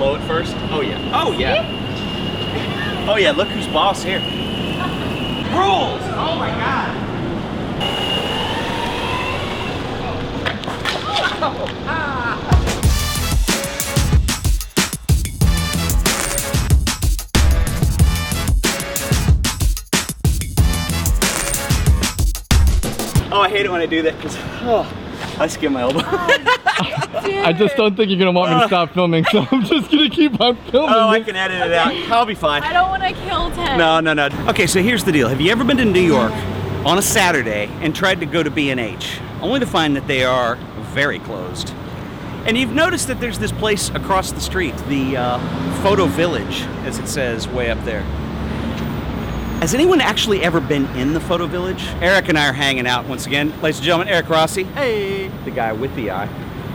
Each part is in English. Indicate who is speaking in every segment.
Speaker 1: slow at first. Oh yeah. Oh yeah. Oh yeah, look who's boss here. Rules! Oh my god. Oh, I hate it when I do that because oh, I skin my elbow.
Speaker 2: I just don't think you're gonna want me to stop filming, so I'm just gonna keep on filming.
Speaker 1: oh, I can edit it out. I'll be fine.
Speaker 3: I don't want to kill Ted.
Speaker 1: No, no, no. Okay, so here's the deal. Have you ever been to New York on a Saturday and tried to go to B&H, only to find that they are very closed? And you've noticed that there's this place across the street, the uh, Photo Village, as it says way up there. Has anyone actually ever been in the Photo Village? Eric and I are hanging out once again. Ladies and gentlemen, Eric Rossi. Hey. The guy with the eye.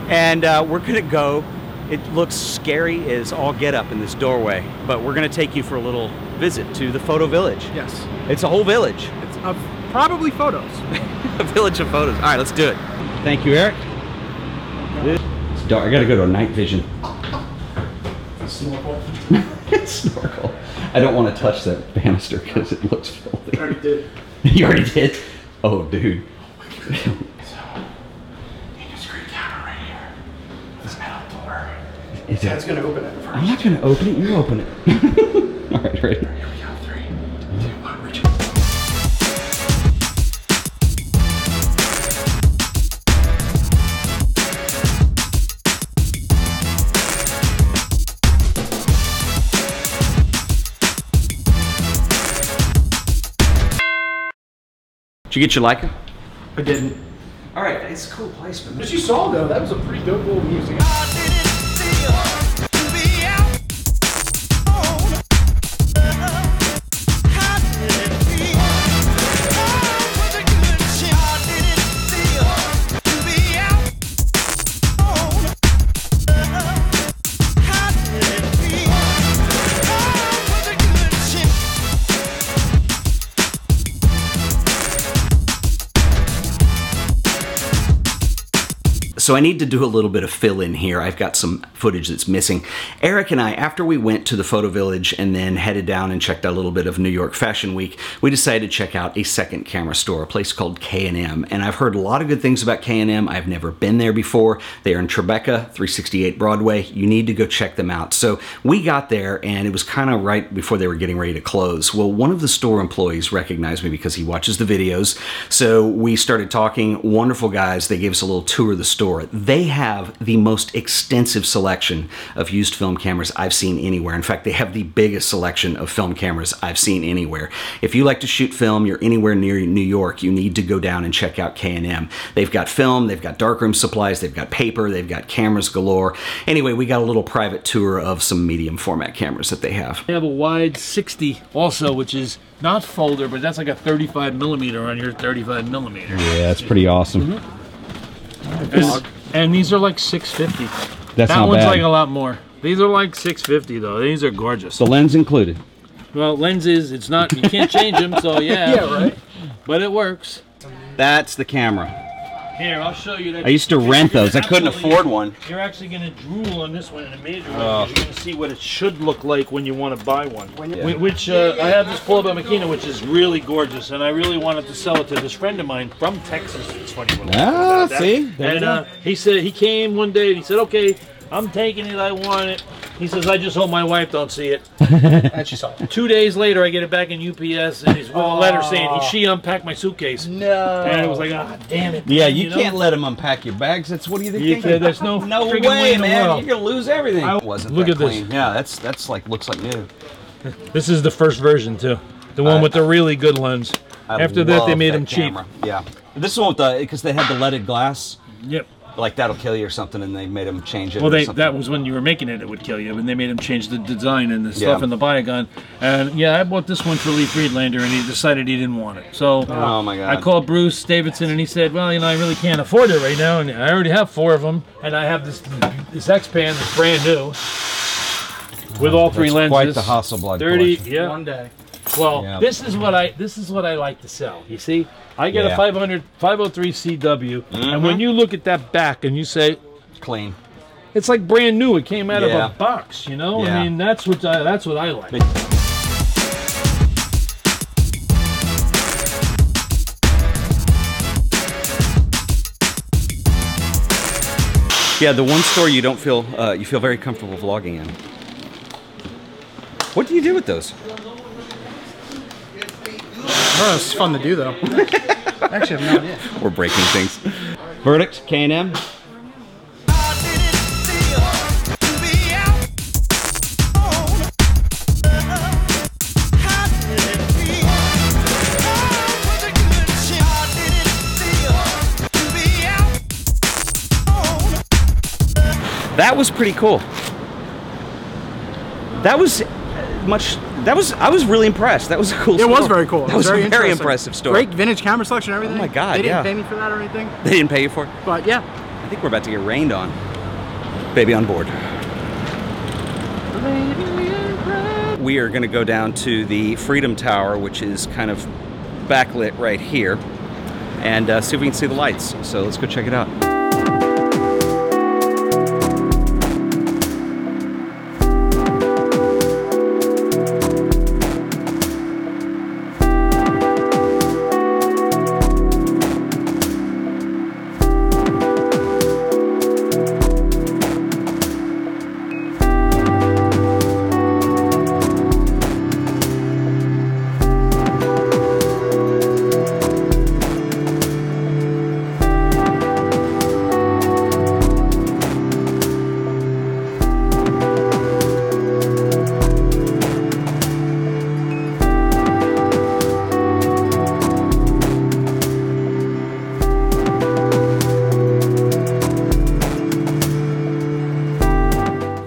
Speaker 1: And uh, we're going to go. It looks scary as all get up in this doorway, but we're going to take you for a little visit to the Photo Village.
Speaker 4: Yes.
Speaker 1: It's a whole village.
Speaker 4: It's of probably photos.
Speaker 1: a village of photos. All right, let's do it. Thank you, Eric. It's dark. I gotta go to a night vision.
Speaker 4: Snorkel.
Speaker 1: Snorkel. I don't want to touch that banister because it looks filthy.
Speaker 4: You already did.
Speaker 1: you already did? Oh, dude. Is it?
Speaker 4: gonna open it first.
Speaker 1: I'm not gonna open it. You open it. All right, ready? Did you get your Leica?
Speaker 4: I didn't.
Speaker 1: All right, it's a cool place, man.
Speaker 4: But you saw though, that was a pretty dope little music.
Speaker 1: So I need to do a little bit of fill in here. I've got some footage that's missing. Eric and I, after we went to the photo village and then headed down and checked out a little bit of New York Fashion Week, we decided to check out a second camera store, a place called K&M. And I've heard a lot of good things about K&M. I've never been there before. They are in Tribeca, 368 Broadway. You need to go check them out. So we got there and it was kind of right before they were getting ready to close. Well, one of the store employees recognized me because he watches the videos. So we started talking. Wonderful guys. They gave us a little tour of the store. They have the most extensive selection of used film cameras I've seen anywhere. In fact, they have the biggest selection of film cameras I've seen anywhere. If you like to shoot film, you're anywhere near New York, you need to go down and check out K&M. They've got film, they've got darkroom supplies, they've got paper, they've got cameras galore. Anyway, we got a little private tour of some medium format cameras that they have.
Speaker 5: They have a wide 60 also, which is not folder, but that's like a 35 millimeter on your 35 millimeter.
Speaker 2: Yeah, that's pretty awesome. Mm-hmm.
Speaker 5: And, and these are like 650.
Speaker 2: That's
Speaker 5: that
Speaker 2: not
Speaker 5: one's
Speaker 2: bad.
Speaker 5: like a lot more. These are like 650 though. These are gorgeous.
Speaker 2: the lens included.
Speaker 5: Well, lenses, it's not, you can't change them, so yeah.
Speaker 4: Yeah, right.
Speaker 5: But it works.
Speaker 1: That's the camera.
Speaker 5: Here, I'll show you that.
Speaker 1: I used to rent those. I couldn't afford one.
Speaker 5: You're actually going to drool on this one in a major way. 'cause You're going to see what it should look like when you want to buy one. Wh- Which uh, I have this Plaubel Makina, which is really gorgeous, and I really wanted to sell it to this friend of mine from Texas. It's funny. when
Speaker 2: Ah,
Speaker 5: talk that.
Speaker 2: see? There
Speaker 5: And uh, he said he came one day and he said, "Okay, I'm taking it. I want it." He says, "I just hope my wife don't see it."
Speaker 4: And she saw it.
Speaker 5: Two days later, I get it back in UPS, and he's with a letter saying he, she unpacked my suitcase.
Speaker 4: No.
Speaker 5: And it was like, ah, damn it.
Speaker 2: Yeah,
Speaker 5: man,"
Speaker 2: you,
Speaker 5: know?
Speaker 2: can't let them unpack your bags. That's what do you think?
Speaker 5: You can- there's no
Speaker 2: no
Speaker 5: friggin' way
Speaker 2: way,
Speaker 5: in the
Speaker 2: man.
Speaker 5: world.
Speaker 2: You're gonna lose everything.
Speaker 5: I-
Speaker 1: Wasn't
Speaker 5: Look
Speaker 1: that
Speaker 5: at this.
Speaker 1: clean. Yeah, that's that's like looks like new.
Speaker 5: This is the first version too, the one
Speaker 1: I-
Speaker 5: with the really good lens.
Speaker 1: I
Speaker 5: After that, they
Speaker 1: love
Speaker 5: made
Speaker 1: that
Speaker 5: them cheap.
Speaker 1: camera. Yeah, this one with the because they had the leaded glass.
Speaker 5: Yep.
Speaker 1: Like that'll kill you or something, and they made them change it.
Speaker 5: Well, they that was when you were making it, it would kill you, and they made them change the design and the stuff
Speaker 1: Yeah.
Speaker 5: in the Biogon. And yeah, I bought this one for Lee Friedlander, and he decided he didn't want it. So
Speaker 1: Oh my God.
Speaker 5: I called Bruce Davidson, and he said, "Well, you know, I really can't afford it right now, and I already have four of them, and I have this this XPan that's brand new." With all three
Speaker 2: That's
Speaker 5: lenses,
Speaker 2: quite the Hasselblad
Speaker 5: thirty.
Speaker 2: collection.
Speaker 5: Yeah,
Speaker 4: One day.
Speaker 5: Well,
Speaker 2: Yeah.
Speaker 5: this is what I this is what I like to sell. You see, I get
Speaker 2: Yeah.
Speaker 5: a 500 503 CW, and when you look at that back and you say,
Speaker 1: clean.
Speaker 5: it's like brand new. It came out
Speaker 1: Yeah.
Speaker 5: of a box, you know. I mean, that's what I, that's what I like.
Speaker 1: Yeah, the one store you don't feel uh, you feel very comfortable vlogging in. What do you do with those?
Speaker 4: Oh, it's fun to do though. Actually, I have no idea.
Speaker 1: We're breaking things. Verdict, K&M. That was pretty cool. That was much. That was. I was really impressed. That was a cool. Story.
Speaker 4: It was very cool. It
Speaker 1: That was
Speaker 4: very
Speaker 1: very impressive store.
Speaker 4: Great vintage camera selection and everything.
Speaker 1: Oh my God,
Speaker 4: They didn't
Speaker 1: yeah.
Speaker 4: pay me for that or anything.
Speaker 1: They didn't pay you for it.
Speaker 4: But yeah.
Speaker 1: I think we're about to get rained on. Baby on board. We are going to go down to the Freedom Tower, which is kind of backlit right here, and uh, see if we can see the lights. So let's go check it out.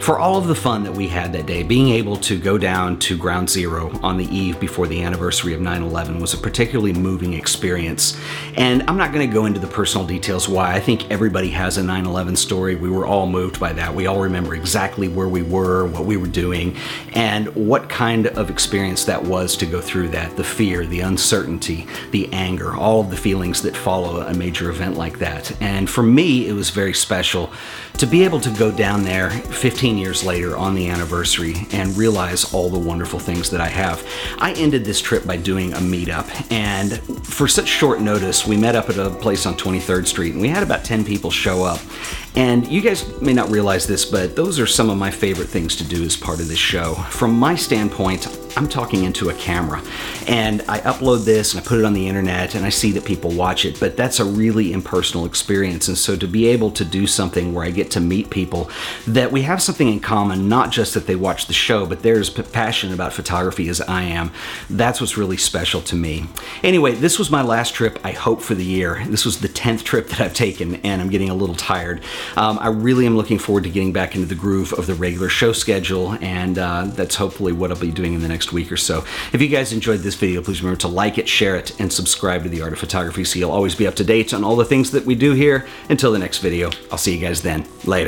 Speaker 1: For all of the fun that we had that day, being able to go down to Ground Zero on the eve before the anniversary of 9 11 was a particularly moving experience. And I'm not going to go into the personal details why. I think everybody has a 9 11 story. We were all moved by that. We all remember exactly where we were, what we were doing, and what kind of experience that was to go through that the fear, the uncertainty, the anger, all of the feelings that follow a major event like that. And for me, it was very special to be able to go down there 15 years later on the anniversary and realize all the wonderful things that I have. I ended this trip by doing a meetup, and for such short notice, we met up at a place on 23rd Street, and we had about 10 people show up. And you guys may not realize this, but those are some of my favorite things to do as part of this show. From my standpoint, I'm talking into a camera, and I upload this and I put it on the internet, and I see that people watch it, but that's a really impersonal experience. And so to be able to do something where I get to meet people that we have something in common, not just that they watch the show, but they're as passionate about photography as I am, that's what's really special to me. Anyway, this was my last trip, I hope, for the year. This was the 10th trip that I've taken, and I'm getting a little tired. Um, I really am looking forward to getting back into the groove of the regular show schedule, and uh, that's hopefully what I'll be doing in the next week or so. If you guys enjoyed this video, please remember to like it, share it, and subscribe to The Art of Photography so you'll always be up to date on all the things that we do here. Until the next video, I'll see you guys then. Later.